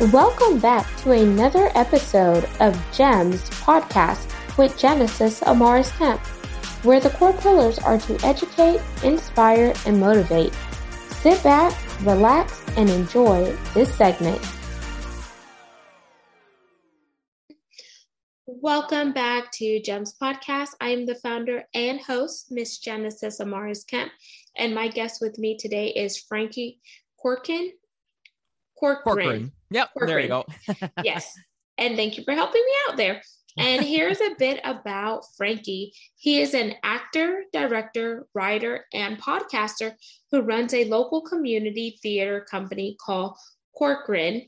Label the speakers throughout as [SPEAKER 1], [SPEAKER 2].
[SPEAKER 1] Welcome back to another episode of GEMS podcast with Genesis Amaris Kemp, where the core pillars are to educate, inspire, and motivate. Sit back, relax, and enjoy this segment. Welcome back to GEMS Podcast. I am the founder and host, Miss Genesis Amaris Kemp, and my guest with me today is Frankie Corkin. Corcoran.
[SPEAKER 2] Corcoran. Yep,
[SPEAKER 1] Corcoran.
[SPEAKER 2] there you go.
[SPEAKER 1] yes. And thank you for helping me out there. And here's a bit about Frankie. He is an actor, director, writer, and podcaster who runs a local community theater company called Corcoran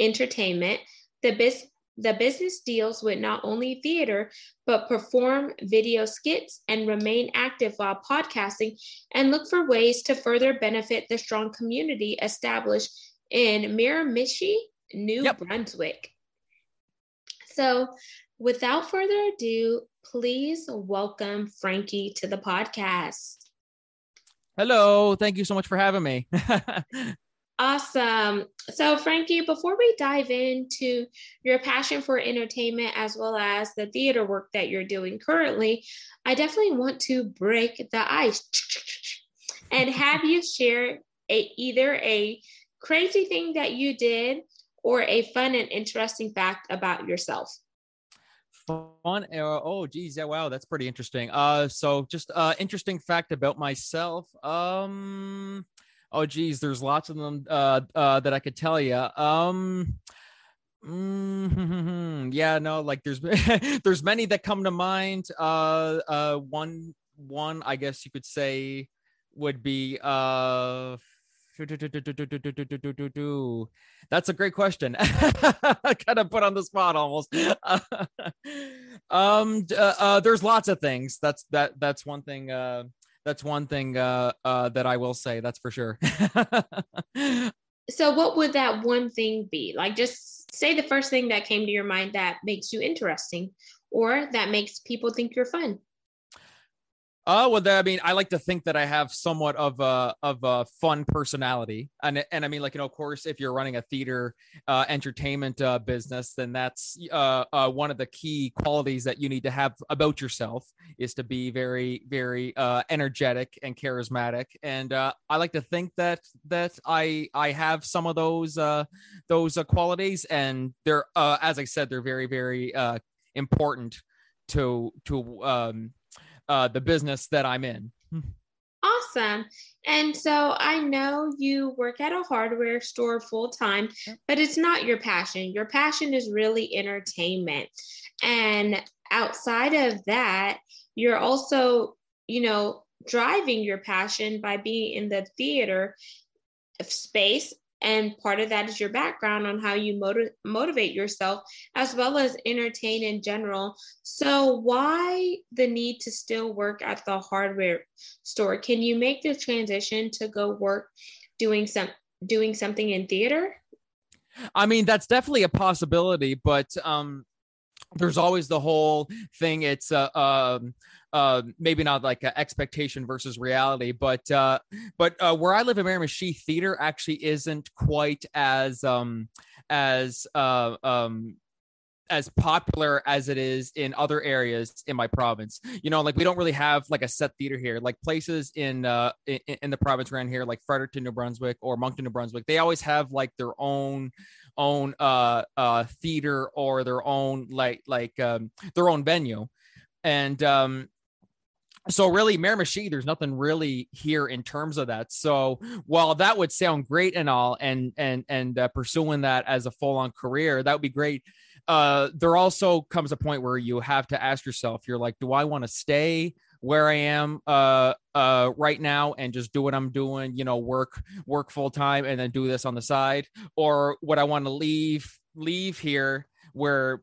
[SPEAKER 1] Entertainment. The, the business deals with not only theater, but perform video skits and remain active while podcasting and look for ways to further benefit the strong community established in Miramichi, New
[SPEAKER 2] Yep.
[SPEAKER 1] Brunswick. So, without further ado, please welcome Frankie to the podcast.
[SPEAKER 2] Hello, thank you so much for having me.
[SPEAKER 1] Awesome. So, Frankie, before we dive into your passion for entertainment as well as the theater work that you're doing currently, I definitely want to break the ice and have you share a, either a crazy thing that you did or a fun and interesting fact about yourself.
[SPEAKER 2] Fun. uh, Oh, geez, yeah, wow, that's pretty interesting. Uh, so just uh, interesting fact about myself. Um, oh, geez, there's lots of them. Uh, uh, that I could tell you. Um. mm, yeah, no, like there's there's many that come to mind. Uh, uh, one one I guess you could say would be uh that's a great question. kind of put on the spot almost. um, uh, uh, there's lots of things. That's that. That's one thing. Uh, that's one thing uh, uh, that I will say. That's for sure.
[SPEAKER 1] So, what would that one thing be? Like, just say the first thing that came to your mind that makes you interesting or that makes people think you're fun.
[SPEAKER 2] Oh well, that- I mean, I like to think that I have somewhat of a of a fun personality, and and I mean, like you know, of course, if you're running a theater uh, entertainment uh, business, then that's uh, uh, one of the key qualities that you need to have about yourself is to be very very uh, energetic and charismatic. And uh, I like to think that that I I have some of those uh, those uh, qualities, and they're uh, as I said, they're very very uh, important to to um, uh, the business that I'm in.
[SPEAKER 1] Awesome. And so, I know you work at a hardware store full time, but it's not your passion. Your passion is really entertainment. And outside of that, you're also, you know, driving your passion by being in the theater space and part of that is your background on how you motiv- motivate yourself as well as entertain in general. So why the need to still work at the hardware store? Can you make the transition to go work doing some doing something in theater?
[SPEAKER 2] I mean, that's definitely a possibility, but um, there's always the whole thing. It's uh, um, uh, maybe not like expectation versus reality, but uh, but uh, where I live in Miramichi, theater actually isn't quite as um, as uh, um, as popular as it is in other areas in my province. You know, like we don't really have like a set theater here. Like places in uh in, in the province around here, like Fredericton, New Brunswick, or Moncton, New Brunswick, they always have like their own own uh uh theater or their own like like um their own venue. And um so really Miramichi, there's nothing really here in terms of that. So while that would sound great and all, and and and uh, pursuing that as a full on career, that would be great. Uh, there also comes a point where you have to ask yourself, you're like, do I want to stay where I am uh uh right now and just do what I'm doing, you know, work work full time and then do this on the side, or would I want to leave leave here where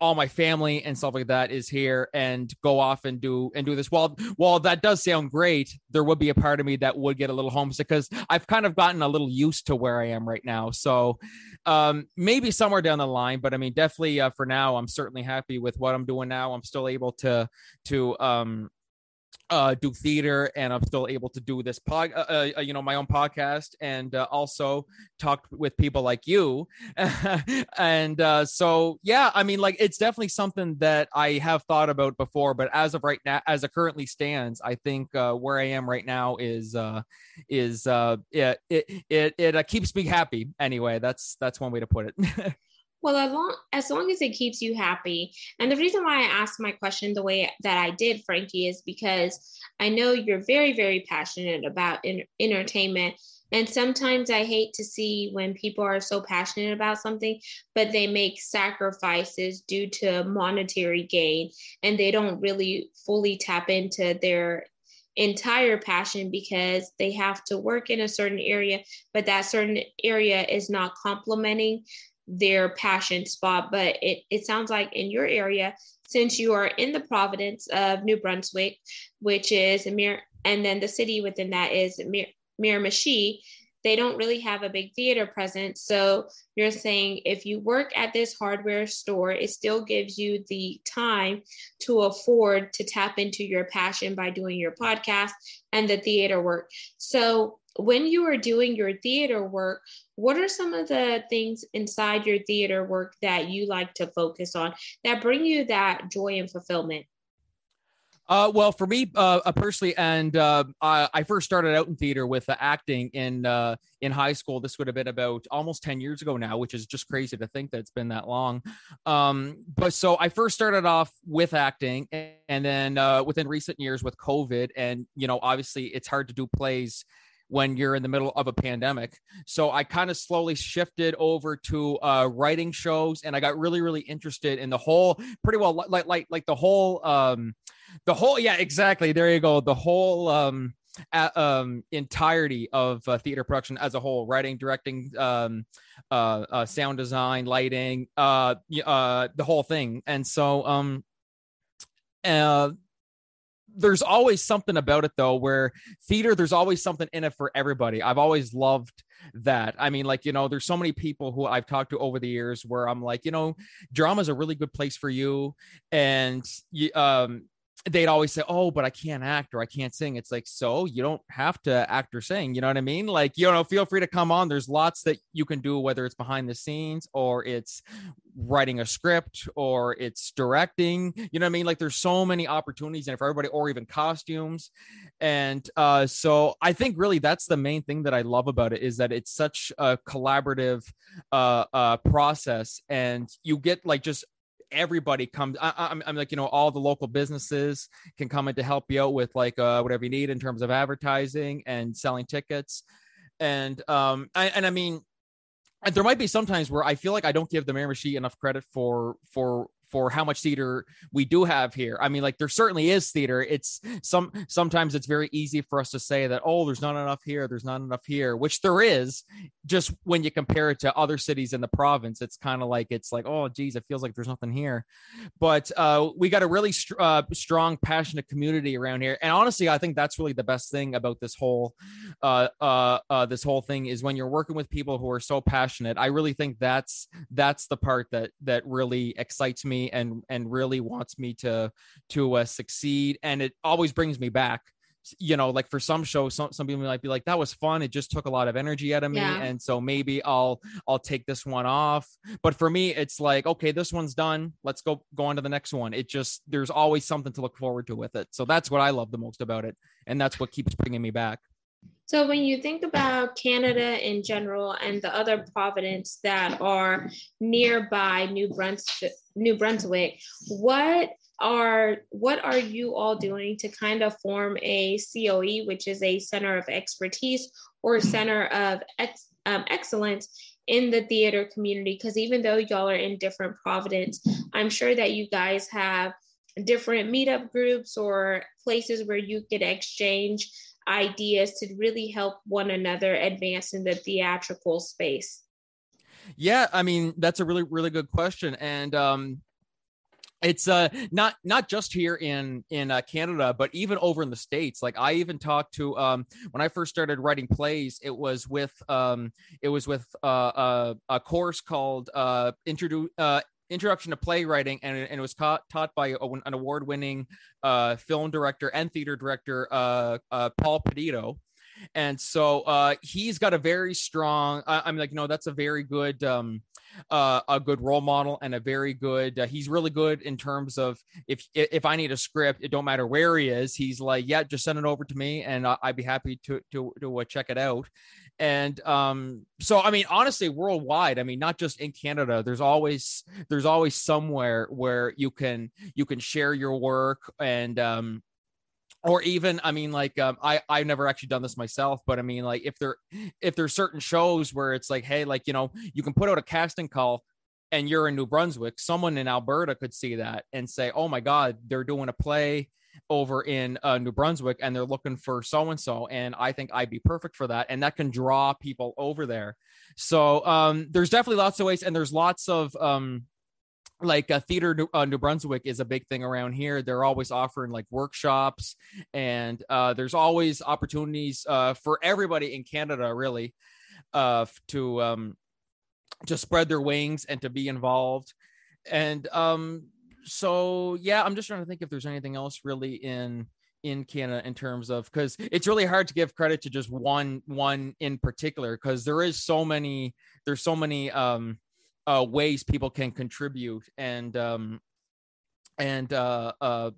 [SPEAKER 2] all my family and stuff like that is here and go off and do and do this. While while that does sound great, there would be a part of me that would get a little homesick because I've kind of gotten a little used to where I am right now. So um, maybe somewhere down the line, but I mean, definitely uh, for now, I'm certainly happy with what I'm doing now. I'm still able to to um, uh, do theater and I'm still able to do this pod, uh, uh, you know, my own podcast and uh, also talk with people like you. and uh, so, yeah, I mean, like it's definitely something that I have thought about before, but as of right now, as it currently stands, I think uh, where I am right now is, is, it, it, it, it keeps me happy. Anyway, that's, that's one way to put it.
[SPEAKER 1] Well, as long as long as it keeps you happy, and the reason why I asked my question the way that I did, Frankie, is because I know you're very, very passionate about in- entertainment, and sometimes I hate to see when people are so passionate about something, but they make sacrifices due to monetary gain, and they don't really fully tap into their entire passion because they have to work in a certain area, but that certain area is not complementing their passion spot. But it, it sounds like in your area, since you are in the province of New Brunswick, which is Mir, and then the city within that is Mir, Miramichi, they don't really have a big theater presence. So you're saying if you work at this hardware store, it still gives you the time to afford to tap into your passion by doing your podcast and the theater work. So when you are doing your theater work, what are some of the things inside your theater work that you like to focus on that bring you that joy and fulfillment?
[SPEAKER 2] Uh, well, for me uh, uh, personally, and uh, I, I, first started out in theater with uh, acting in uh, in high school. This would have been about almost ten years ago now, which is just crazy to think that it's been that long. Um, but so I first started off with acting, and then within recent years with COVID, and you know, obviously, it's hard to do plays when you're in the middle of a pandemic. So I kind of slowly shifted over to uh, writing shows, and I got really, really interested in the whole, pretty well, like like like the whole, um, the whole, yeah, exactly. There you go. The whole. Um, um, entirety of uh, theater production as a whole writing directing um, uh, uh, sound design lighting uh, uh, the whole thing and so um, uh, there's always something about it though where theater there's always something in it for everybody i've always loved that i mean like you know there's so many people who i've talked to over the years where i'm like you know drama is a really good place for you and you um they'd always say, "Oh, but I can't act or I can't sing." It's like, so you don't have to act or sing. You know what I mean? Like, you know, feel free to come on. There's lots that you can do, whether it's behind the scenes or it's writing a script or it's directing. You know what I mean? Like, there's so many opportunities, and for everybody, or even costumes. And uh, so, I think really that's the main thing that I love about it is that it's such a collaborative uh, uh, process, and you get like just everybody comes I, am I'm like you know all the local businesses can come in to help you out with like uh, whatever you need in terms of advertising and selling tickets. And um I, and i mean there might be sometimes where i feel like i don't give the Miramichi enough credit for for for how much theater we do have here. I mean, like there certainly is theater. It's some sometimes it's very easy for us to say that oh, there's not enough here, there's not enough here, which there is. Just when you compare it to other cities in the province, it's kind of like it's like oh, geez, it feels like there's nothing here. But uh, we got a really uh, strong, passionate community around here, and honestly, I think that's really the best thing about this whole uh, uh, uh, this whole thing is when you're working with people who are so passionate. I really think that's that's the part that that really excites me and and really wants me to to uh, succeed. And it always brings me back. You know like for some shows some, some people might be like that was fun. It just took a lot of energy out of me. Yeah. and so maybe i'll i'll take this one off. But for me it's like okay this one's done. Let's go go on to the next one. It just there's always something to look forward to with it. So that's what i love the most about it. And that's what keeps bringing me back
[SPEAKER 1] so when you think about Canada in general and the other provinces that are nearby New Brunswick, New Brunswick, what are what are you all doing to kind of form a COE, which is a center of expertise or center of ex, um, excellence in the theater community? Because even though y'all are in different province, I'm sure that you guys have different meetup groups or places where you could exchange ideas to really help one another advance in the theatrical space?
[SPEAKER 2] Yeah, I mean that's a really really good question, and um, it's uh not not just here in in uh, canada but even over in the states like i even talked to um when i first started writing plays it was with um it was with uh, uh a course called uh introduce uh introduction to playwriting, and, and it was taught, by a, an award winning uh, film director and theater director, uh, uh, Paul Peditto. And so uh, he's got a very strong. I, am like, no, that's a very good, um, uh, a good role model and a very good. Uh, he's really good in terms of if if I need a script, it don't matter where he is. He's like, yeah, just send it over to me, and I'd be happy to to to check it out. And um, so, I mean, honestly, worldwide, I mean, not just in Canada. There's always there's always somewhere where you can you can share your work and um, or even i mean like um, i i've never actually done this myself but i mean like if there if there's certain shows where it's like hey like you know you can put out a casting call and you're in new brunswick someone in alberta could see that and say oh my god they're doing a play over in uh, new brunswick and they're looking for so and so and i think i'd be perfect for that and that can draw people over there so um there's definitely lots of ways and there's lots of um like uh, theater uh, New Brunswick is a big thing around here. They're always offering like workshops, and uh, there's always opportunities uh, for everybody in Canada, really, uh, to um, to spread their wings and to be involved. And um, so, yeah, I'm just trying to think if there's anything else really in in Canada in terms of because it's really hard to give credit to just one one in particular because there is so many there's so many um uh, ways people can contribute and um, and uh, uh,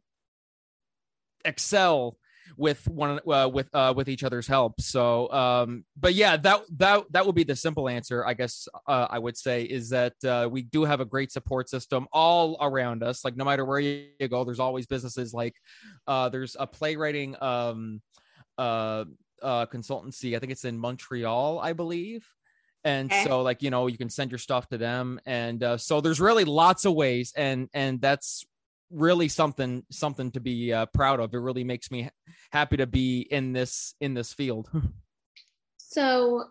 [SPEAKER 2] excel with one uh, with uh, with each other's help. So, um, but yeah, that that that would be the simple answer, I guess. Uh, I would say is that uh, we do have a great support system all around us. Like no matter where you go, there's always businesses. Like uh, there's a playwriting um, uh, uh, consultancy. I think it's in Montreal, I believe and okay. so like you know you can send your stuff to them and uh, so there's really lots of ways and and that's really something something to be uh, proud of it really makes me happy to be in this in this field.
[SPEAKER 1] So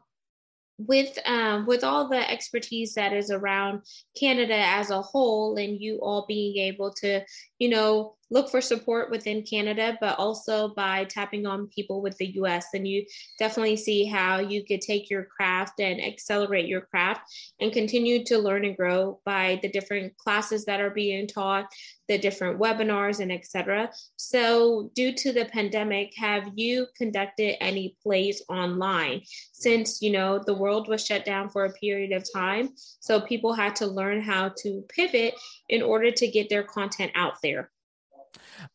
[SPEAKER 1] with um, with all the expertise that is around Canada as a whole, and you all being able to, you know, look for support within Canada, but also by tapping on people with the US. And you definitely see how you could take your craft and accelerate your craft and continue to learn and grow by the different classes that are being taught, the different webinars, and etc. So, due to the pandemic, have you conducted any plays online since you know the world was shut down for a period of time? So, people had to learn how to pivot in order to get their content out there.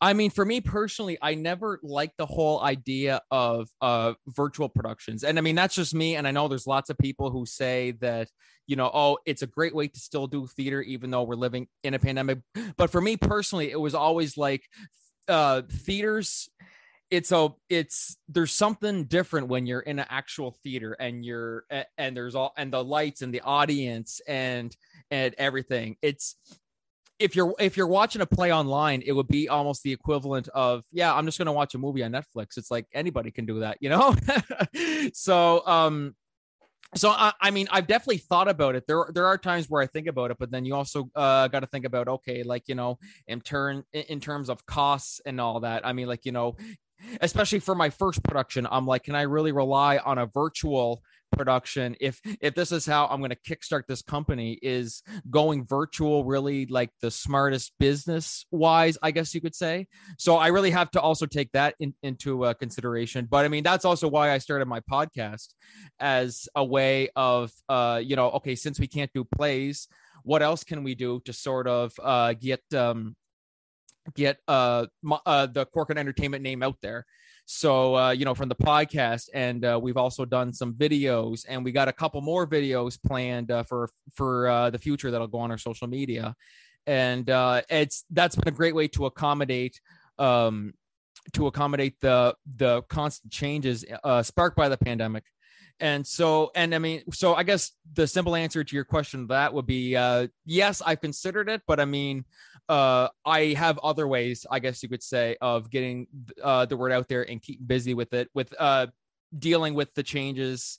[SPEAKER 2] I mean, for me personally, I never liked the whole idea of uh, virtual productions. And I mean, that's just me. And I know there's lots of people who say that, you know, oh, it's a great way to still do theater, even though we're living in a pandemic. But for me personally, it was always like uh, theaters it's a it's there's something different when you're in an actual theater and you're and there's all and the lights and the audience and and everything it's if you're if you're watching a play online, it would be almost the equivalent of yeah, I'm just gonna watch a movie on Netflix. It's like anybody can do that, you know. so um, so I, I, mean, I've definitely thought about it. There there are times where I think about it, but then you also uh, got to think about okay, like you know, in turn in terms of costs and all that. I mean, like you know, especially for my first production, I'm like, can I really rely on a virtual production if if this is how i'm going to kickstart this company is going virtual really like the smartest business wise i guess you could say. So i really have to also take that in, into uh, consideration. But i mean that's also why i started my podcast as a way of uh you know okay since we can't do plays what else can we do to sort of uh get um get uh, uh the corcoran entertainment name out there so, uh, you know, from the podcast, and uh, we've also done some videos, and we got a couple more videos planned uh, for for uh, the future that'll go on our social media, and uh, it's that's been a great way to accommodate um, to accommodate the the constant changes uh, sparked by the pandemic. And so, and I mean, so I guess the simple answer to your question that would be uh, yes, I've considered it, but I mean, uh, I have other ways, I guess you could say, of getting uh, the word out there and keep busy with it, with uh, dealing with the changes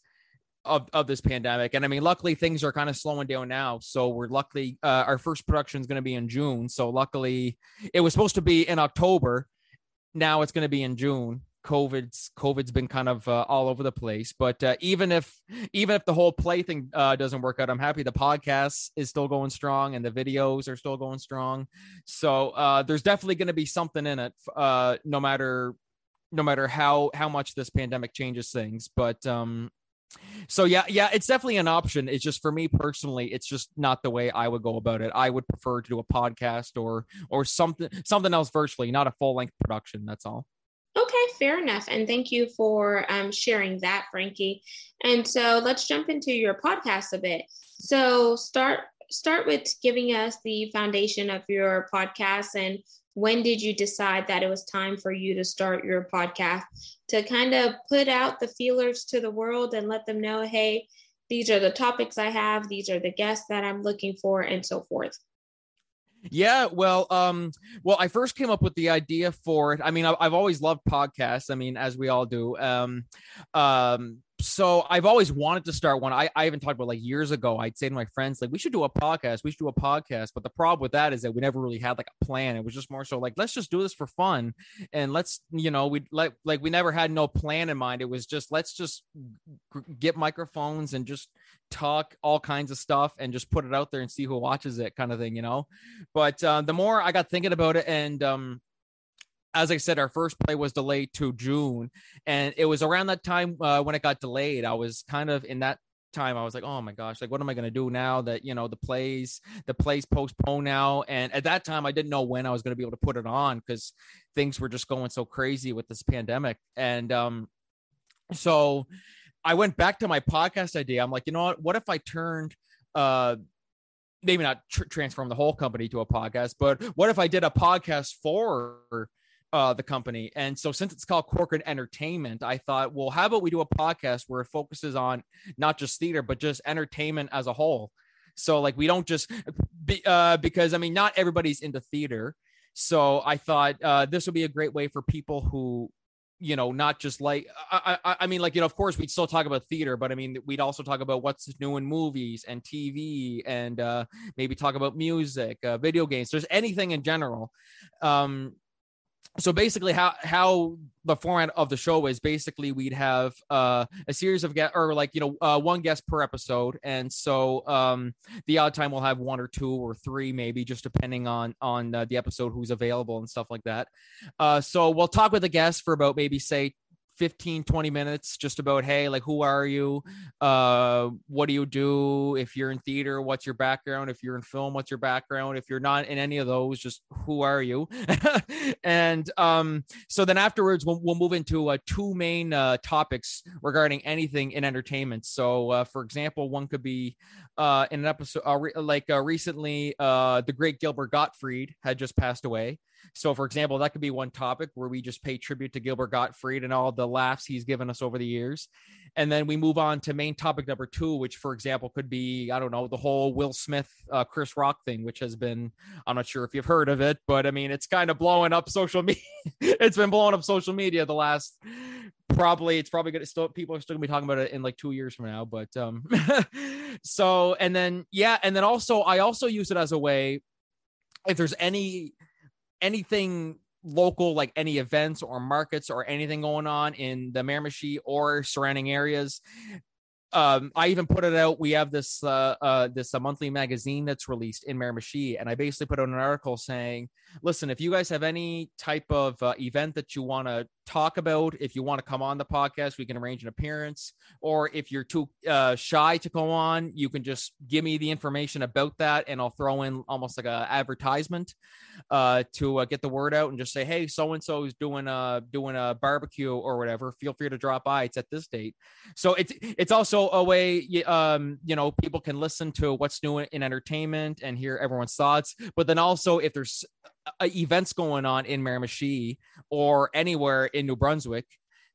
[SPEAKER 2] of, of this pandemic. And I mean, luckily things are kind of slowing down now. So we're luckily uh, our first production is going to be in June. So luckily it was supposed to be in October. Now it's going to be in June COVID's COVID's been kind of uh, all over the place. But uh, even if even if the whole play thing uh, doesn't work out, I'm happy the podcast is still going strong and the videos are still going strong. So uh, there's definitely going to be something in it, uh, no matter no matter how how much this pandemic changes things. But um, so yeah, yeah, it's definitely an option. It's just for me personally, it's just not the way I would go about it. I would prefer to do a podcast or or something something else virtually, not a full length production. That's all.
[SPEAKER 1] Okay, fair enough. And thank you for um, sharing that, Frankie. And so let's jump into your podcast a bit. So start start with giving us the foundation of your podcast and when did you decide that it was time for you to start your podcast to kind of put out the feelers to the world and let them know hey these are the topics i have these are the guests that i'm looking for and so forth
[SPEAKER 2] yeah, well, um, well, I first came up with the idea for it. I mean, I've, always loved podcasts. I mean, as we all do. Um, um, so I've always wanted to start one. I, I even talked about like years ago. I'd say to my friends, like, we should do a podcast. We should do a podcast. But the problem with that is that we never really had like a plan. It was just more so like, let's just do this for fun. And let's, you know, we like, like we never had no plan in mind. It was just, let's just get microphones and just talk all kinds of stuff and just put it out there and see who watches it kind of thing, you know? But uh, the more I got thinking about it and, um, as I said, our first play was delayed to June, and it was around that time uh, when it got delayed. I was kind of in that time. I was like, oh my gosh, like what am I gonna do now that you know the plays the plays postponed now? And at that time, I didn't know when I was gonna be able to put it on because things were just going so crazy with this pandemic. And um, so I went back to my podcast idea. I'm like, you know what? What if I turned uh maybe not tr- transform the whole company to a podcast, but what if I did a podcast for uh, the company. And so, since it's called Corcoran Entertainment, I thought, well, how about we do a podcast where it focuses on not just theater, but just entertainment as a whole? So, like, we don't just be, uh, because I mean, not everybody's into theater. So, I thought uh, this would be a great way for people who you know not just like I, I, I mean like you know of course we'd still talk about theater but i mean we'd also talk about what's new in movies and tv and uh maybe talk about music uh, video games there's anything in general um so basically how how the format of the show is basically we'd have uh, a series of guests or like you know uh, one guest per episode. And so um, the odd time we'll have one or two or three maybe just depending on on uh, the episode who's available and stuff like that. Uh, so we'll talk with the guest for about maybe say 15 20 minutes just about hey like who are you? Uh what do you do? If you're in theater what's your background? If you're in film what's your background? If you're not in any of those just who are you? And um so then afterwards we'll, we'll move into uh, two main uh, topics regarding anything in entertainment. So uh, for example one could be uh in an episode uh, re- like uh, recently uh the great gilbert gottfried had just passed away. So, for example, that could be one topic where we just pay tribute to Gilbert Gottfried and all the laughs he's given us over the years. And then we move on to main topic number two, which, for example, could be, I don't know, the whole Will Smith, uh, Chris Rock thing, which has been, I'm not sure if you've heard of it, but I mean, it's kind of blowing up social media. it's been blowing up social media the last probably it's probably gonna still people are still gonna be talking about it in like two years from now but um so and then yeah and then also i also use it as a way if there's any anything local, like any events or markets or anything going on in the Miramichi or surrounding areas, um, I even put it out. We have this uh, uh, this a monthly magazine that's released in Miramichi, and I basically put out an article saying, "Listen, if you guys have any type of uh, event that you want to talk about, if you want to come on the podcast, we can arrange an appearance. Or if you're too uh, shy to go on, you can just give me the information about that, and I'll throw in almost like a advertisement uh, to uh, get the word out, and just say, "Hey, so and so is doing a doing a barbecue or whatever. Feel free to drop by. It's at this date." So it's it's also a way um, you know people can listen to what's new in entertainment and hear everyone's thoughts but then also if there's events going on in miramichi or anywhere in new brunswick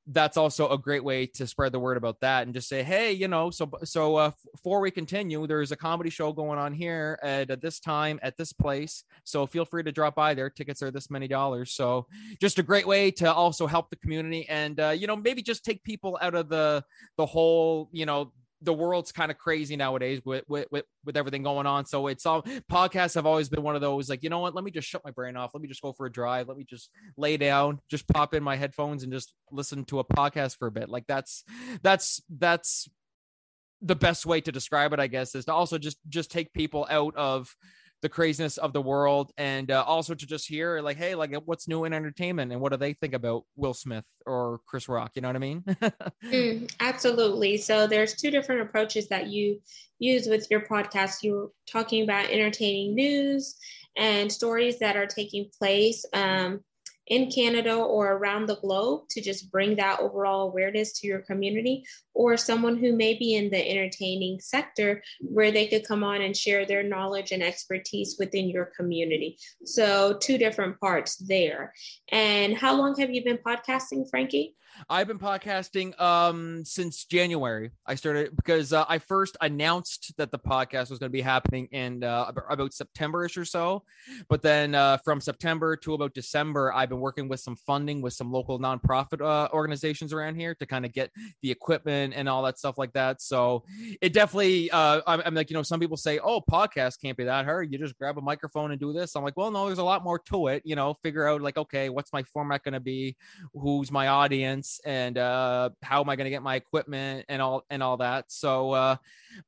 [SPEAKER 2] that's also a great way to spread the word about that and just say hey you know so so uh, before we continue there's a comedy show going on here at, at this time at this place so feel free to drop by there. Tickets are this many dollars. So just a great way to also help the community and uh, you know maybe just take people out of the the whole you know the world's kind of crazy nowadays with, with with with everything going on. So it's all podcasts have always been one of those like, you know what, let me just shut my brain off. Let me just go for a drive. Let me just lay down, just pop in my headphones and just listen to a podcast for a bit. Like that's that's that's the best way to describe it, I guess, is to also just just take people out of the craziness of the world and uh, also to just hear like hey like what's new in entertainment and what do they think about will smith or chris rock? You know what i mean?
[SPEAKER 1] Mm, absolutely. So there's two different approaches that you use with your podcast. You're talking about entertaining news and stories that are taking place um, in Canada or around the globe to just bring that overall awareness to your community, or someone who may be in the entertaining sector where they could come on and share their knowledge and expertise within your community. So, two different parts there. And how long have you been podcasting, Frankie?
[SPEAKER 2] I've been podcasting um since January. I started because uh, I first announced that the podcast was going to be happening in uh, about Septemberish or so, but then uh, from September to about December, I've been working with some funding with some local nonprofit uh, organizations around here to kind of get the equipment and all that stuff like that. So it definitely, uh, I'm, I'm like, you know, some people say, "Oh, podcast can't be that hard. You just grab a microphone and do this." I'm like, well, no, there's a lot more to it. You know, figure out like, okay, what's my format going to be? Who's my audience? And uh, how am I going to get my equipment and all and all that. So uh,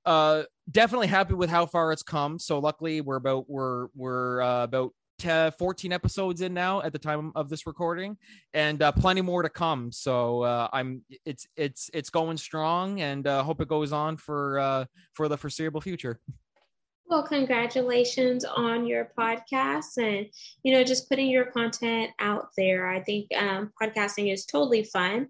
[SPEAKER 2] uh, definitely happy with how far it's come. So luckily we're about we're we're uh, about 10, 14 episodes in now at the time of this recording and uh, plenty more to come so uh, i'm it's it's it's going strong and uh, hope it goes on for uh, for the foreseeable future
[SPEAKER 1] well, congratulations on your podcast and, you know, just putting your content out there. I think um, podcasting is totally fun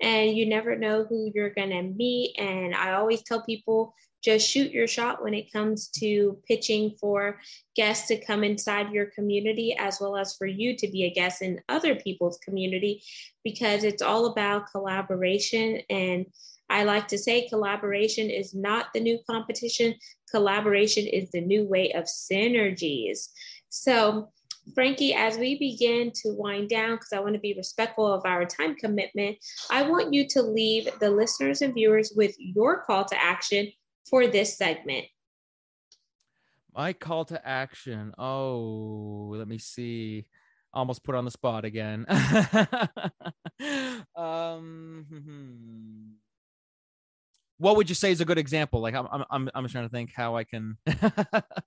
[SPEAKER 1] and you never know who you're going to meet. And I always tell people just shoot your shot when it comes to pitching for guests to come inside your community, as well as for you to be a guest in other people's community, because it's all about collaboration and I like to say collaboration is not the new competition. Collaboration is the new way of synergies. So, Frankie, as we begin to wind down, because I want to be respectful of our time commitment, I want you to leave the listeners and viewers with your call to action for this segment.
[SPEAKER 2] My call to action. Oh, let me see. Almost put on the spot again. um, hmm, hmm what would you say is a good example? Like I'm I'm I'm just trying to think how I can.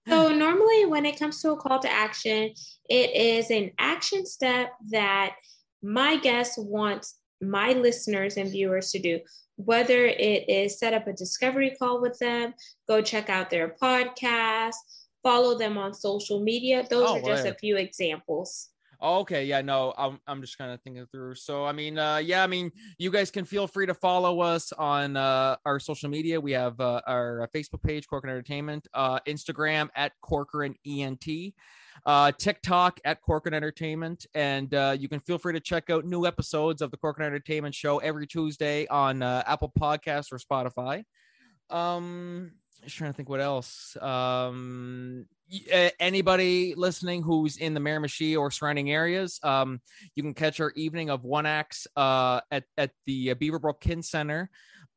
[SPEAKER 1] so normally, when it comes to a call to action, it is an action step that my guest wants my listeners and viewers to do. Whether it is set up a discovery call with them, go check out their podcast, follow them on social media. Those oh, are just right. a few examples.
[SPEAKER 2] Okay, yeah, no, I'm I'm just kind of thinking through. So I mean, uh, yeah, I mean, you guys can feel free to follow us on uh, our social media. We have uh, our uh, Facebook page, Corcoran Entertainment, uh, Instagram at Corcoran ENT, uh, TikTok at Corcoran Entertainment, and uh, you can feel free to check out new episodes of the Corcoran Entertainment Show every Tuesday on uh, Apple Podcasts or Spotify. Um, just trying to think what else. Um, anybody listening who's in the Miramichi or surrounding areas, um, you can catch our evening of one acts uh, at at the Beaverbrook Kin Center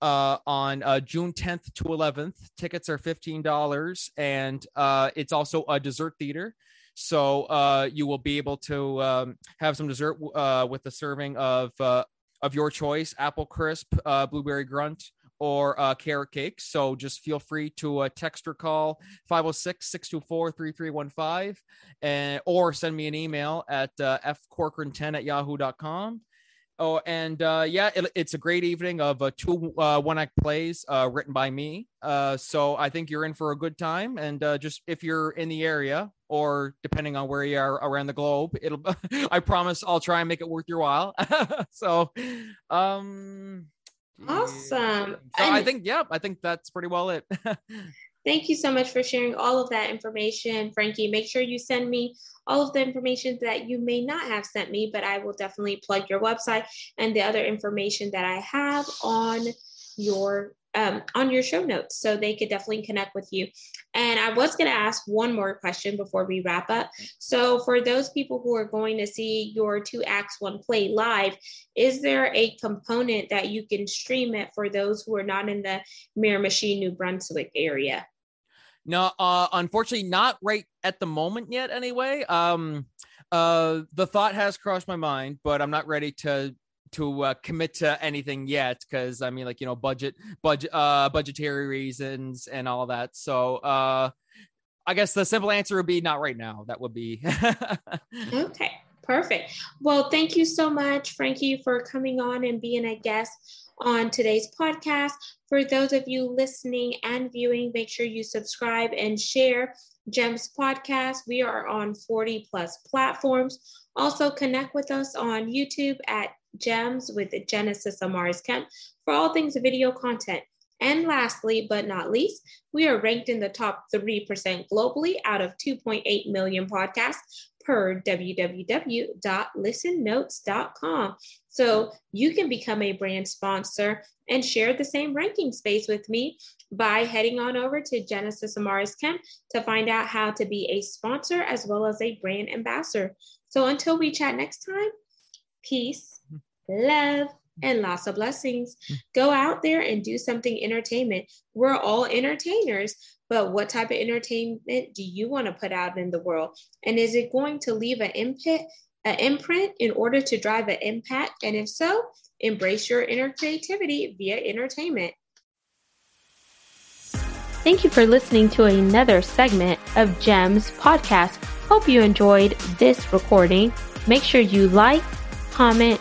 [SPEAKER 2] uh, on uh, June 10th to 11th. Tickets are $15, and uh, it's also a dessert theater. So uh, you will be able to um, have some dessert uh, with the serving of uh, of your choice: apple crisp, uh, blueberry grunt, or uh, carrot cake. So just feel free to uh, text or call 506 624 3315 and or send me an email at uh, fcorcoran10 at yahoo.com. Oh, and uh, yeah, it, it's a great evening of uh, two uh, one act plays uh, written by me. Uh, so I think you're in for a good time. And just if you're in the area or depending on where you are around the globe, it'll, I promise I'll try and make it worth your while. so, um,
[SPEAKER 1] Awesome.
[SPEAKER 2] So and I think, yeah, I think that's pretty well it.
[SPEAKER 1] thank you so much for sharing all of that information, Frankie. Make sure you send me all of the information that you may not have sent me, but I will definitely plug your website and the other information that I have on your um, on your show notes so they could definitely connect with you. And I was going to ask one more question before we wrap up. So, for those people who are going to see your two acts, one play live, is there a component that you can stream it for those who are not in the Miramichi, New Brunswick area?
[SPEAKER 2] No, uh, unfortunately, not right at the moment yet. Anyway, um, uh, the thought has crossed my mind, but I'm not ready to to uh, commit to anything yet because I mean, like you know, budget, budget, uh, budgetary reasons and all that. So, uh, I guess the simple answer would be not right now. That would be
[SPEAKER 1] okay. Perfect. Well, thank you so much, Frankie, for coming on and being a guest on today's podcast. For those of you listening and viewing, make sure you subscribe and share GEMS podcast. We are on 40 plus platforms. Also, connect with us on YouTube at GEMS with Genesis Amaris Kemp for all things video content. And lastly, but not least, we are ranked in the top 3% globally out of 2.8 million podcasts per www.listennotes.com. So you can become a brand sponsor and share the same ranking space with me by heading on over to Genesis Amaris Kemp to find out how to be a sponsor as well as a brand ambassador. So until we chat next time, peace, love, and lots of blessings. Hmm. Go out there and do something entertainment. We're all entertainers, but what type of entertainment do you want to put out in the world? And is it going to leave an imprint, an imprint in order to drive an impact? And if so, embrace your inner creativity via entertainment. Thank you for listening to another segment of GEMS podcast. Hope you enjoyed this recording. Make sure you like, comment,